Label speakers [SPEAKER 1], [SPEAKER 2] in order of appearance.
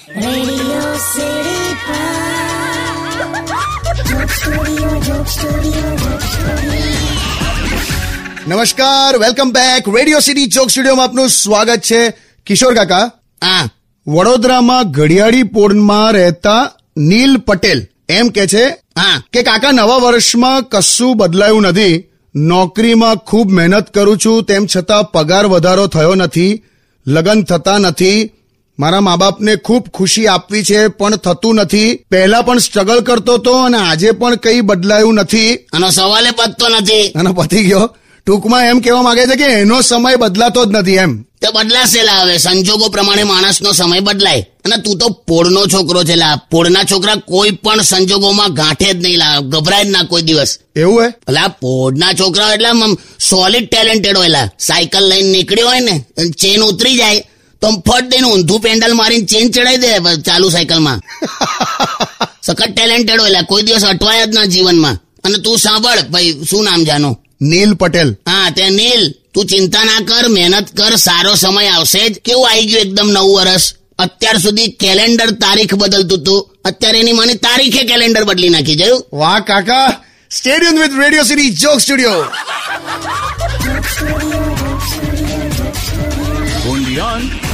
[SPEAKER 1] નમસ્કાર welcome back radio city joke સ્ટુડિયોમાં આપનું સ્વાગત છે. કિશોર કાકા
[SPEAKER 2] આ
[SPEAKER 1] વડોદરામાં ઘડિયાળી પોળમાં રહેતા નીલ પટેલ એમ કે છે
[SPEAKER 2] હા.
[SPEAKER 1] કે કાકા નવા વર્ષમાં કશું બદલાયું નથી. નોકરીમાં ખૂબ મહેનત કરું છું તેમ છતાં પગાર વધારો થયો નથી લગ્ન થતા નથી. મારા મા બાપને ખૂબ ખુશી આપવી છે પણ થતું નથી. પહેલા પણ સ્ટ્રગલ કરતો હતો અને આજે પણ કંઈ બદલાયું નથી.
[SPEAKER 2] આનો સવાલે પતતો નથી.
[SPEAKER 1] અને પતી ગયો. ટૂંકમાં એમ કહેવા માંગે છે કે એનો સમય બદલાતો જ નથી એમ.
[SPEAKER 2] તો બદલાશે લા હવે સંજોગો પ્રમાણે માણસનો સમય બદલાય. અને તું તો પોળનો છોકરો છે લા. પોળના છોકરા કોઈ પણ સંજોગોમાં ગાંઠે જ નહીં લા. ગભરાય જ ના કોઈ દિવસ.
[SPEAKER 1] એવું હે?
[SPEAKER 2] એટલે પોળના છોકરા એટલે સોલિડ ટેલેન્ટેડ હોય લા. સાયકલ લઈને નીકળ્યો હોય ને ચેન ઉતરી જાય. તો ફટ દઈને ઊંધું પેન્ડલ મારીને ચેન ચડાવી દે ચાલુ સાયકલમાં સખત ટેલેન્ટેડ હોય કોઈ દિવસ અટવાય જ ના જીવનમાં. અને તું સાંભળ ભાઈ શું નામ જાનો
[SPEAKER 1] નીલ પટેલ.
[SPEAKER 2] હા તે નીલ. તું ચિંતા ના કર મહેનત કર સારો સમય આવશે જ. કેવું આવી ગયું એકદમ નવું વર્ષ અત્યાર સુધી કેલેન્ડર તારીખ બદલતું તું. અત્યારે એની મને તારીખે કેલેન્ડર બદલી નાખી જોયું?
[SPEAKER 1] વાહ કાકા. Stadium with radio city joke studio
[SPEAKER 3] Joke